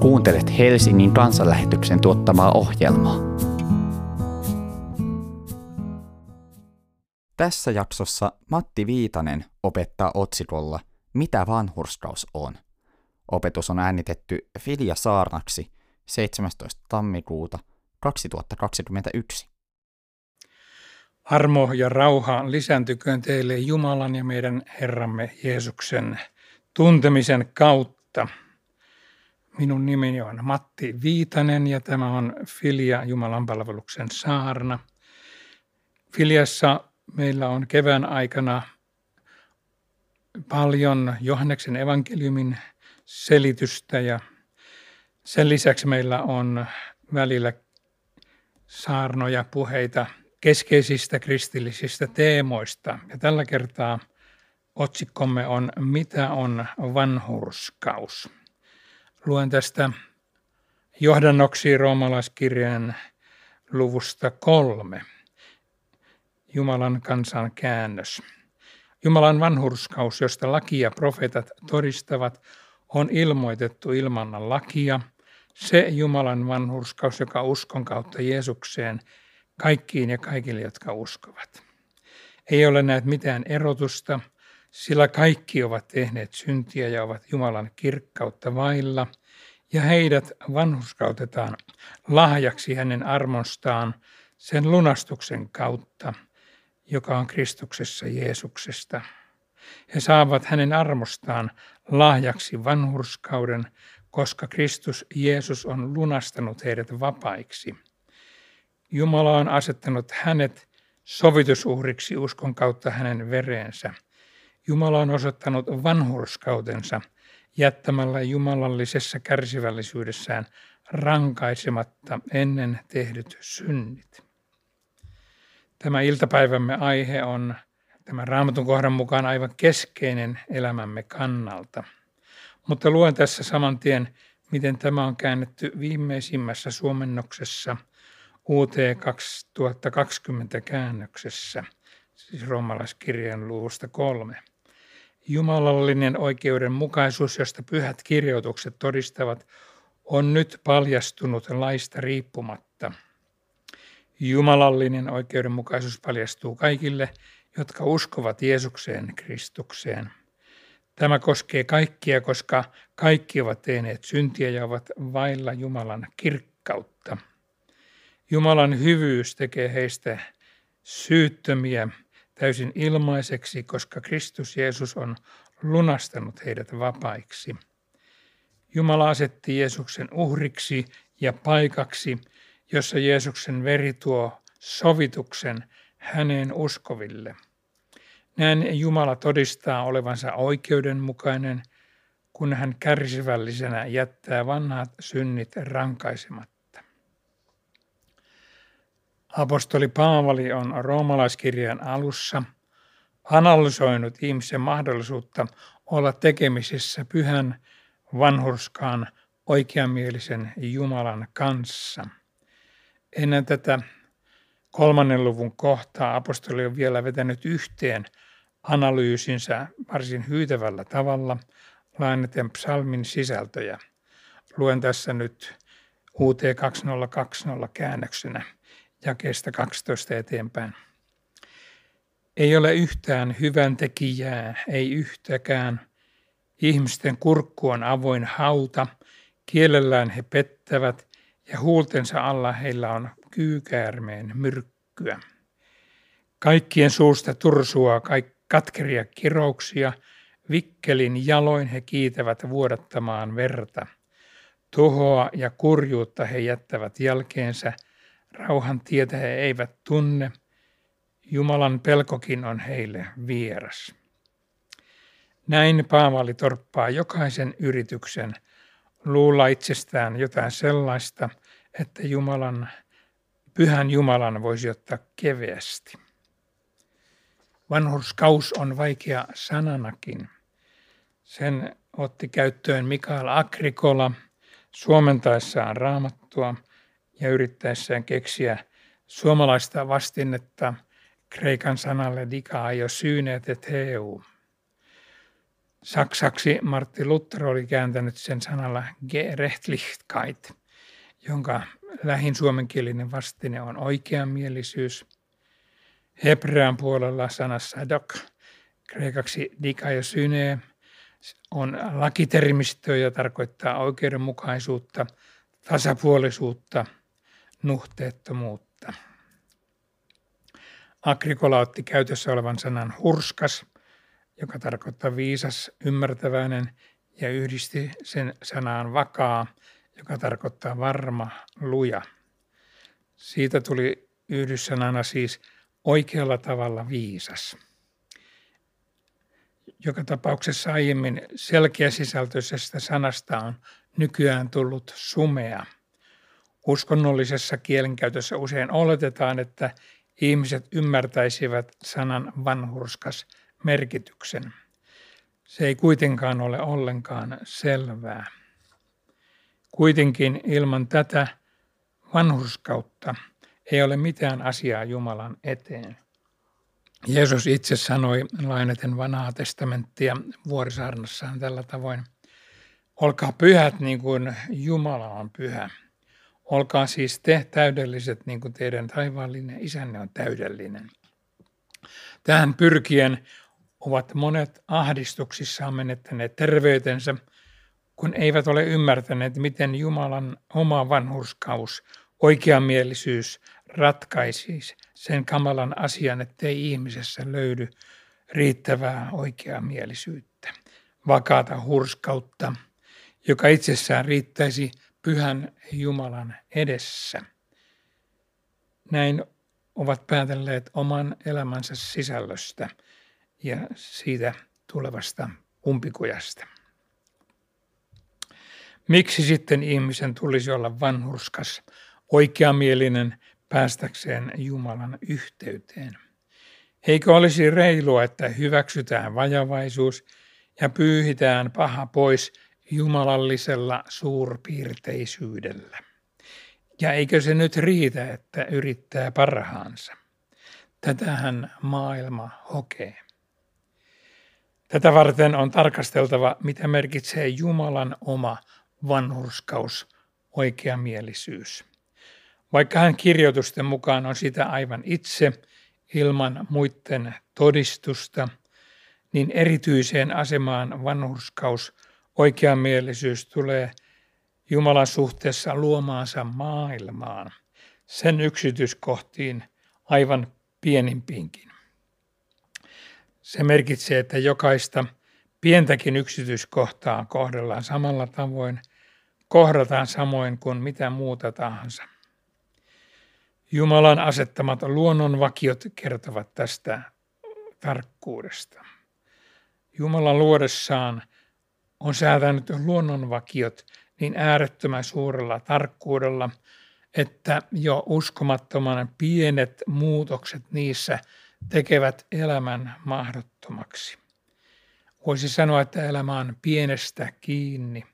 Kuuntelet Helsingin kansanlähetyksen tuottamaa ohjelmaa. Tässä jaksossa Matti Viitanen opettaa otsikolla Mitä vanhurskaus on. Opetus on äänitetty Filia Saarnaksi 17. tammikuuta 2021. Armo ja rauha lisääntyköön teille Jumalan ja meidän Herramme Jeesuksen tuntemisen kautta. Minun nimeni on Matti Viitanen ja tämä on Filia Jumalan palveluksen saarna. Filiassa meillä on kevään aikana paljon Johanneksen evankeliumin selitystä ja sen lisäksi meillä on välillä saarnoja, puheita keskeisistä kristillisistä teemoista. Ja tällä kertaa otsikkomme on Mitä on vanhurskaus? Luen tästä johdannoksi roomalaiskirjan luvusta kolme. Jumalan kansan käännös. Jumalan vanhurskaus, josta laki ja profeetat todistavat, on ilmoitettu ilman lakia. Se Jumalan vanhurskaus, joka uskon kautta Jeesukseen kaikkiin ja kaikille, jotka uskovat. Ei ole näet mitään erotusta, sillä kaikki ovat tehneet syntiä ja ovat Jumalan kirkkautta vailla, ja heidät vanhuskautetaan lahjaksi hänen armostaan sen lunastuksen kautta, joka on Kristuksessa Jeesuksesta. He saavat hänen armostaan lahjaksi vanhurskauden, koska Kristus Jeesus on lunastanut heidät vapaiksi. Jumala on asettanut hänet sovitusuhriksi uskon kautta hänen vereensä. Jumala on osoittanut vanhurskautensa jättämällä jumalallisessa kärsivällisyydessään rankaisematta ennen tehdyt synnit. Tämä iltapäivämme aihe on tämän raamatun kohdan mukaan aivan keskeinen elämämme kannalta. Mutta luen tässä saman tien, miten tämä on käännetty viimeisimmässä suomennoksessa UT 2020 käännöksessä, siis roomalaiskirjan luvusta kolme. Jumalallinen oikeudenmukaisuus, josta pyhät kirjoitukset todistavat, on nyt paljastunut laista riippumatta. Jumalallinen oikeudenmukaisuus paljastuu kaikille, jotka uskovat Jeesukseen Kristukseen. Tämä koskee kaikkia, koska kaikki ovat tehneet syntiä ja ovat vailla Jumalan kirkkautta. Jumalan hyvyys tekee heistä syyttömiä täysin ilmaiseksi, koska Kristus Jeesus on lunastanut heidät vapaiksi. Jumala asetti Jeesuksen uhriksi ja paikaksi, jossa Jeesuksen veri tuo sovituksen häneen uskoville. Näin Jumala todistaa olevansa oikeudenmukainen, kun hän kärsivällisenä jättää vanhat synnit rankaisematta. Apostoli Paavali on roomalaiskirjan alussa analysoinut ihmisen mahdollisuutta olla tekemisissä pyhän, vanhurskaan, oikeamielisen Jumalan kanssa. Ennen tätä kolmannen luvun kohtaa apostoli on vielä vetänyt yhteen analyysinsä varsin hyytävällä tavalla lainaten psalmin sisältöjä. Luen tässä nyt UT 2020 käännöksenä jakeesta 12 eteenpäin. Ei ole yhtään hyvän tekijää, ei yhtäkään. Ihmisten kurkku on avoin hauta, kielellään he pettävät ja huultensa alla heillä on kyykäärmeen myrkkyä. Kaikkien suusta tursua katkeria kirouksia, vikkelin jaloin he kiitävät vuodattamaan verta. Tuhoa ja kurjuutta he jättävät jälkeensä, rauhan tietä he eivät tunne, Jumalan pelkokin on heille vieras. Näin Paavali torppaa jokaisen yrityksen luulla itsestään jotain sellaista, että Jumalan, pyhän Jumalan voisi ottaa keveästi. Vanhurskaus on vaikea sananakin. Sen otti käyttöön Mikael Agrikola suomentaessaan raamattua ja yrittäessään keksiä suomalaista vastinetta kreikan sanalle dika jo syyneet et heu. Saksaksi Martti Luther oli kääntänyt sen sanalla Gerechtlichkeit, jonka lähin suomenkielinen vastine on oikeamielisyys. Hebrean puolella sana sadok, kreikaksi dikaiosyne, on lakitermistö ja tarkoittaa oikeudenmukaisuutta, tasapuolisuutta, nuhteettomuutta. Agrikola otti käytössä olevan sanan hurskas, joka tarkoittaa viisas, ymmärtäväinen, ja yhdisti sen sanaan vakaa, joka tarkoittaa varma, luja. Siitä tuli yhdyssanana siis oikealla tavalla viisas. Joka tapauksessa aiemmin selkeäsisältöisestä sanasta on nykyään tullut sumea. Uskonnollisessa kielenkäytössä usein oletetaan, että ihmiset ymmärtäisivät sanan vanhurskas merkityksen. Se ei kuitenkaan ole ollenkaan selvää. Kuitenkin ilman tätä vanhurskautta ei ole mitään asiaa Jumalan eteen. Jeesus itse sanoi lainaten vanhaa testamenttia vuorisaarnassaan tällä tavoin. Olkaa pyhät niin kuin Jumala on pyhä. Olkaa siis te täydelliset niin kuin teidän taivaallinen isänne on täydellinen. Tähän pyrkien ovat monet ahdistuksissaan menettäneet terveytensä, kun eivät ole ymmärtäneet, miten Jumalan oma vanhurskaus, oikeamielisyys ratkaisisi sen kamalan asian, ettei ihmisessä löydy riittävää oikeamielisyyttä, vakaata hurskautta, joka itsessään riittäisi pyhän Jumalan edessä. Näin ovat päätelleet oman elämänsä sisällöstä ja siitä tulevasta umpikujasta. Miksi sitten ihmisen tulisi olla vanhurskas, oikeamielinen päästäkseen Jumalan yhteyteen? Eikö olisi reilua, että hyväksytään vajavaisuus ja pyyhitään paha pois jumalallisella suurpiirteisyydellä? Ja eikö se nyt riitä, että yrittää parhaansa? Tätähän maailma hokee. Tätä varten on tarkasteltava, mitä merkitsee Jumalan oma vanhurskaus, oikeamielisyys. Vaikka hän kirjoitusten mukaan on sitä aivan itse, ilman muiden todistusta, niin erityiseen asemaan vanhurskaus, oikeamielisyys tulee Jumalan suhteessa luomaansa maailmaan, sen yksityiskohtiin aivan pienimpiinkin. Se merkitsee, että jokaista pientäkin yksityiskohtaa kohdellaan samalla tavoin, kohdataan samoin kuin mitä muuta tahansa. Jumalan asettamat luonnonvakiot kertovat tästä tarkkuudesta. Jumalan luodessaan on säätänyt luonnonvakiot niin äärettömän suurella tarkkuudella, että jo uskomattoman pienet muutokset niissä tekevät elämän mahdottomaksi. Voisi sanoa, että elämä on pienestä kiinni.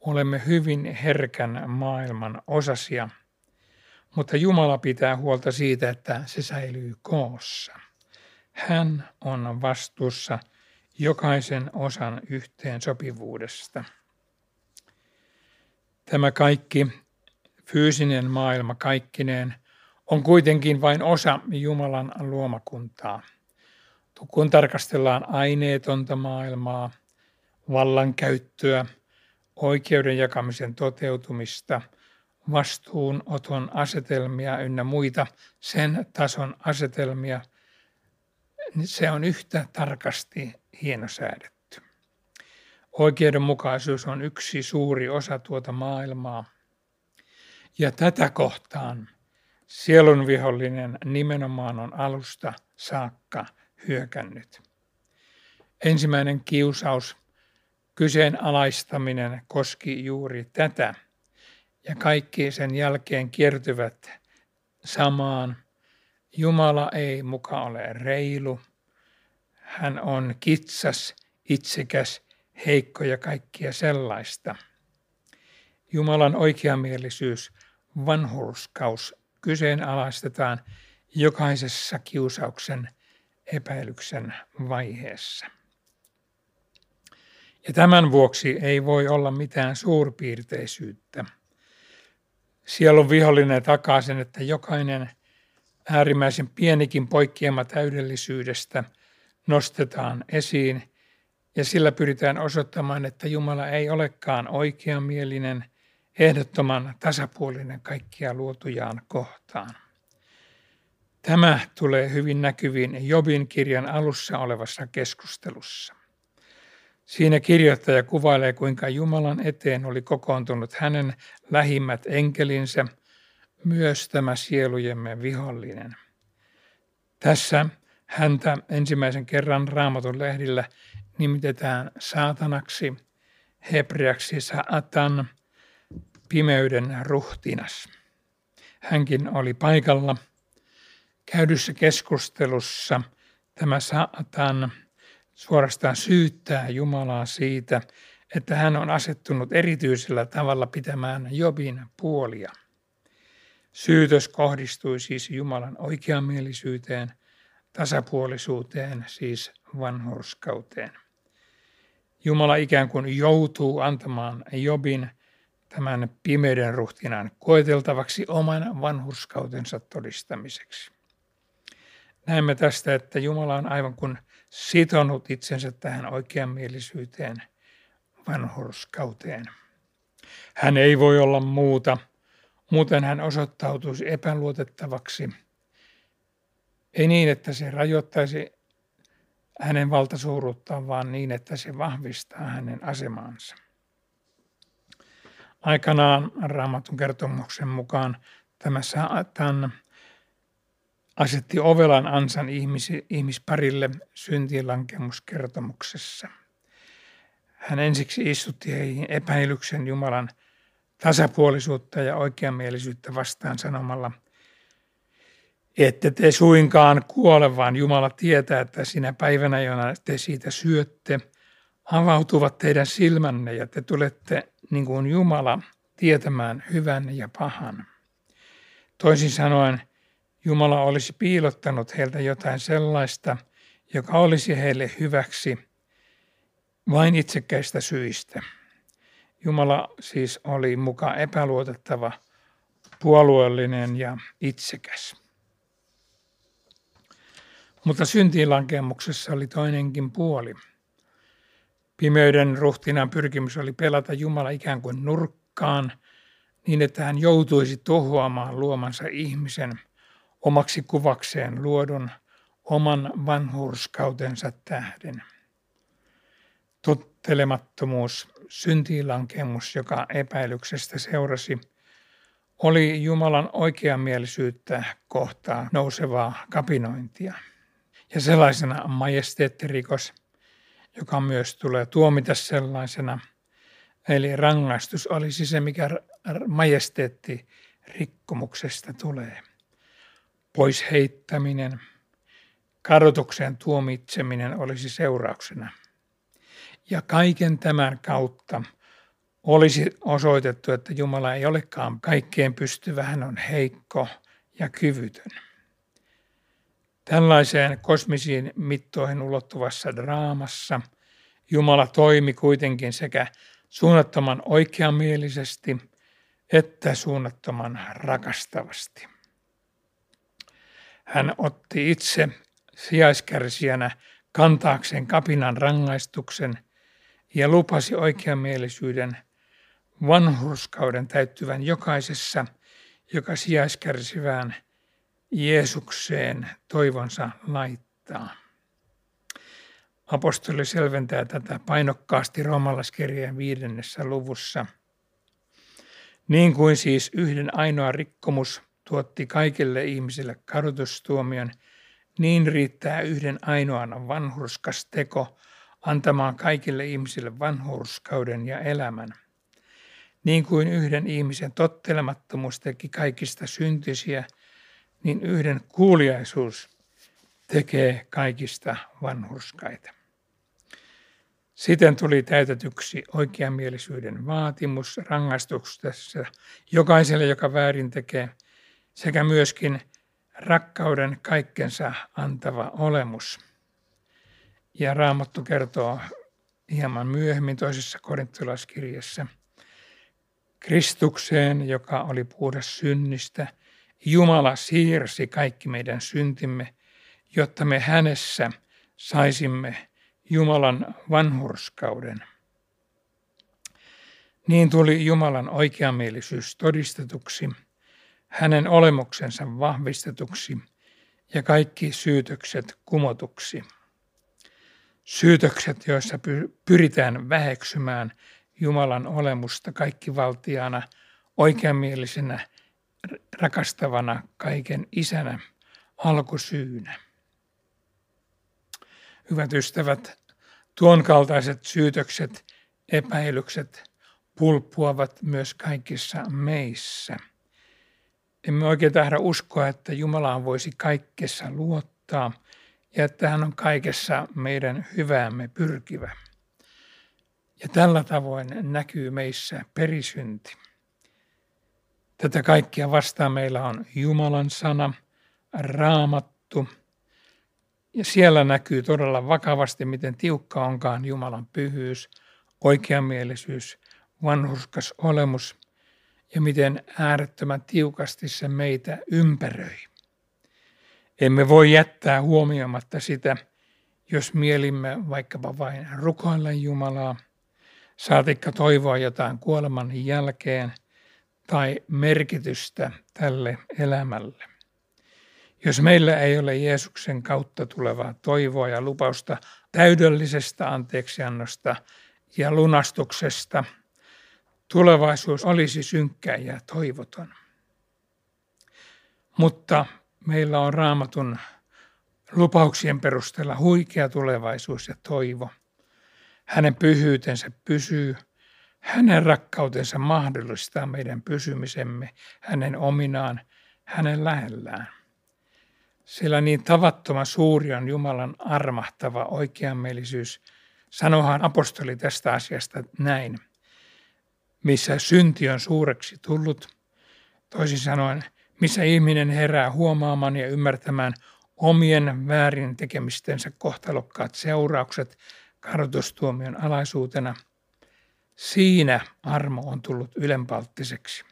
Olemme hyvin herkän maailman osasia, mutta Jumala pitää huolta siitä, että se säilyy koossa. Hän on vastuussa jokaisen osan yhteen sopivuudesta. Tämä kaikki fyysinen maailma kaikkineen on kuitenkin vain osa Jumalan luomakuntaa. Kun tarkastellaan aineetonta maailmaa, vallankäyttöä, oikeuden jakamisen toteutumista, vastuunoton asetelmia ynnä muita sen tason asetelmia, se on yhtä tarkasti hienosäädetty. Oikeudenmukaisuus on yksi suuri osa tuota maailmaa. Ja tätä kohtaan sielun vihollinen nimenomaan on alusta saakka hyökännyt. Ensimmäinen kiusaus, kyseenalaistaminen, koski juuri tätä, ja kaikki sen jälkeen kiertyvät samaan. Jumala ei muka ole reilu. Hän on kitsas, itsekäs, heikko ja kaikkia sellaista. Jumalan oikeamielisyys, vanhurskaus kyseenalaistetaan jokaisessa kiusauksen epäilyksen vaiheessa. Ja tämän vuoksi ei voi olla mitään suurpiirteisyyttä. Sielun vihollinen takaa sen, että jokainen äärimmäisen pienikin poikkeama täydellisyydestä nostetaan esiin ja sillä pyritään osoittamaan, että Jumala ei olekaan oikeamielinen, ehdottoman tasapuolinen kaikkia luotujaan kohtaan. Tämä tulee hyvin näkyviin Jobin kirjan alussa olevassa keskustelussa. Siinä kirjoittaja kuvailee, kuinka Jumalan eteen oli kokoontunut hänen lähimmät enkelinsä, myös tämä sielujemme vihollinen. Tässä häntä ensimmäisen kerran raamatun lehdillä nimitetään saatanaksi, hebreaksi saatan, pimeyden ruhtinas. Hänkin oli paikalla käydyssä keskustelussa. Tämä saatan suorastaan syyttää Jumalaa siitä, että hän on asettunut erityisellä tavalla pitämään Jobin puolia. Syytös kohdistui siis Jumalan oikeamielisyyteen, tasapuolisuuteen, siis vanhurskauteen. Jumala ikään kuin joutuu antamaan Jobin tämän pimeyden ruhtinaan koeteltavaksi oman vanhurskautensa todistamiseksi. Näemme tästä, että Jumala on aivan kuin sitonut itsensä tähän oikeamielisyyteen, vanhurskauteen. Hän ei voi olla muuta, muuten hän osoittautuisi epäluotettavaksi. Ei niin, että se rajoittaisi hänen valtasuuruuttaan, vaan niin, että se vahvistaa hänen asemaansa. Aikanaan raamatun kertomuksen mukaan tämä saatan asetti ovelan ansan ihmis, ihmisparille syntilankemuskertomuksessa. Hän ensiksi istutti heihin epäilyksen Jumalan tasapuolisuutta ja oikeamielisyyttä vastaan sanomalla, että te suinkaan kuole, vaan Jumala tietää, että sinä päivänä, jona te siitä syötte, avautuvat teidän silmänne ja te tulette niin kuin Jumala tietämään hyvän ja pahan. Toisin sanoen, Jumala olisi piilottanut heiltä jotain sellaista, joka olisi heille hyväksi vain itsekkäistä syistä. Jumala siis oli muka epäluotettava, puolueellinen ja itsekäs. Mutta syntiinlankemuksessa oli toinenkin puoli. Pimeyden ruhtinaan pyrkimys oli pelata Jumala ikään kuin nurkkaan, niin että hän joutuisi tuhoamaan luomansa ihmisen – omaksi kuvakseen luodun oman vanhurskautensa tähden. Tottelemattomuus, syntiilankemus, joka epäilyksestä seurasi, oli Jumalan oikeamielisyyttä kohtaa nousevaa kapinointia. Ja sellaisena majesteettirikos, joka myös tulee tuomita sellaisena, eli rangaistus olisi se, mikä majesteetti rikkomuksesta tulee pois heittäminen, kadotuksen tuomitseminen olisi seurauksena. Ja kaiken tämän kautta olisi osoitettu, että Jumala ei olekaan kaikkeen pystyvä, hän on heikko ja kyvytön. Tällaiseen kosmisiin mittoihin ulottuvassa draamassa Jumala toimi kuitenkin sekä suunnattoman oikeamielisesti että suunnattoman rakastavasti. Hän otti itse sijaiskärsijänä kantaakseen kapinan rangaistuksen ja lupasi oikeamielisyyden vanhurskauden täyttyvän jokaisessa, joka sijaiskärsivään Jeesukseen toivonsa laittaa. Apostoli selventää tätä painokkaasti roomalaiskirjeen viidennessä luvussa. Niin kuin siis yhden ainoa rikkomus tuotti kaikille ihmisille kadotustuomion, niin riittää yhden ainoan vanhurskas teko antamaan kaikille ihmisille vanhurskauden ja elämän. Niin kuin yhden ihmisen tottelemattomuus teki kaikista syntisiä, niin yhden kuuliaisuus tekee kaikista vanhurskaita. Siten tuli täytetyksi oikeamielisyyden vaatimus rangaistuksessa jokaiselle, joka väärin tekee – sekä myöskin rakkauden kaikkensa antava olemus. Ja Raamattu kertoo hieman myöhemmin toisessa korintolaiskirjassa. Kristukseen, joka oli puhdas synnistä, Jumala siirsi kaikki meidän syntimme, jotta me hänessä saisimme Jumalan vanhurskauden. Niin tuli Jumalan oikeamielisyys todistetuksi, hänen olemuksensa vahvistetuksi ja kaikki syytökset kumotuksi. Syytökset, joissa pyritään väheksymään Jumalan olemusta kaikkivaltiana, oikeamielisenä, rakastavana, kaiken isänä, alkusyynä. Hyvät ystävät, tuon kaltaiset syytökset, epäilykset pulppuavat myös kaikissa meissä. Emme oikein tahda uskoa, että Jumalaan voisi kaikessa luottaa ja että hän on kaikessa meidän hyväämme pyrkivä. Ja tällä tavoin näkyy meissä perisynti. Tätä kaikkia vastaan meillä on Jumalan sana, raamattu, ja siellä näkyy todella vakavasti, miten tiukka onkaan Jumalan pyhyys, oikeamielisyys, vanhurskas olemus ja miten äärettömän tiukasti se meitä ympäröi. Emme voi jättää huomioimatta sitä, jos mielimme vaikkapa vain rukoilla Jumalaa, saatikka toivoa jotain kuoleman jälkeen tai merkitystä tälle elämälle. Jos meillä ei ole Jeesuksen kautta tulevaa toivoa ja lupausta täydellisestä anteeksiannosta ja lunastuksesta, tulevaisuus olisi synkkä ja toivoton. Mutta meillä on raamatun lupauksien perusteella huikea tulevaisuus ja toivo. Hänen pyhyytensä pysyy, hänen rakkautensa mahdollistaa meidän pysymisemme hänen ominaan, hänen lähellään. Sillä niin tavattoman suuri on Jumalan armahtava oikeanmielisyys. Sanohan apostoli tästä asiasta näin. Missä synti on suureksi tullut, toisin sanoen, missä ihminen herää huomaamaan ja ymmärtämään omien väärin tekemistensä kohtalokkaat seuraukset kadotustuomion alaisuutena, siinä armo on tullut ylenpalttiseksi.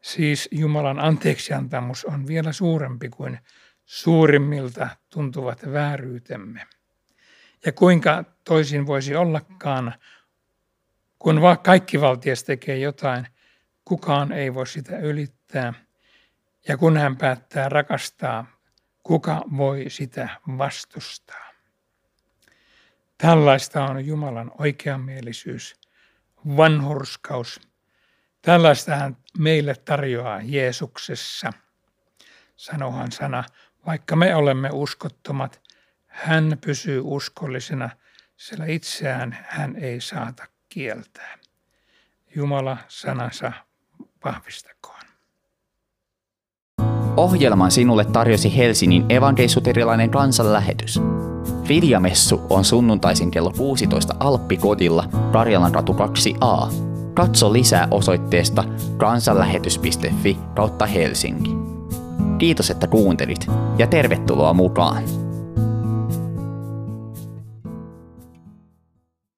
Siis Jumalan anteeksiantamus on vielä suurempi kuin suurimmilta tuntuvat vääryytemme. Ja kuinka toisin voisi ollakaan, kun kaikki valtias tekee jotain, kukaan ei voi sitä ylittää. Ja kun hän päättää rakastaa, kuka voi sitä vastustaa? Tällaista on Jumalan oikeamielisyys, vanhurskaus Tällaista hän meille tarjoaa Jeesuksessa. Sanohan sana, vaikka me olemme uskottomat, hän pysyy uskollisena, sillä itseään hän ei saata kieltää. Jumala sanansa vahvistakoon. Ohjelman sinulle tarjosi Helsingin evankeisuterilainen kansanlähetys. Viljamessu on sunnuntaisin kello 16 Alppikodilla Karjalan katu 2a. Katso lisää osoitteesta kansanlähetys.fi kautta Helsinki. Kiitos, että kuuntelit ja tervetuloa mukaan!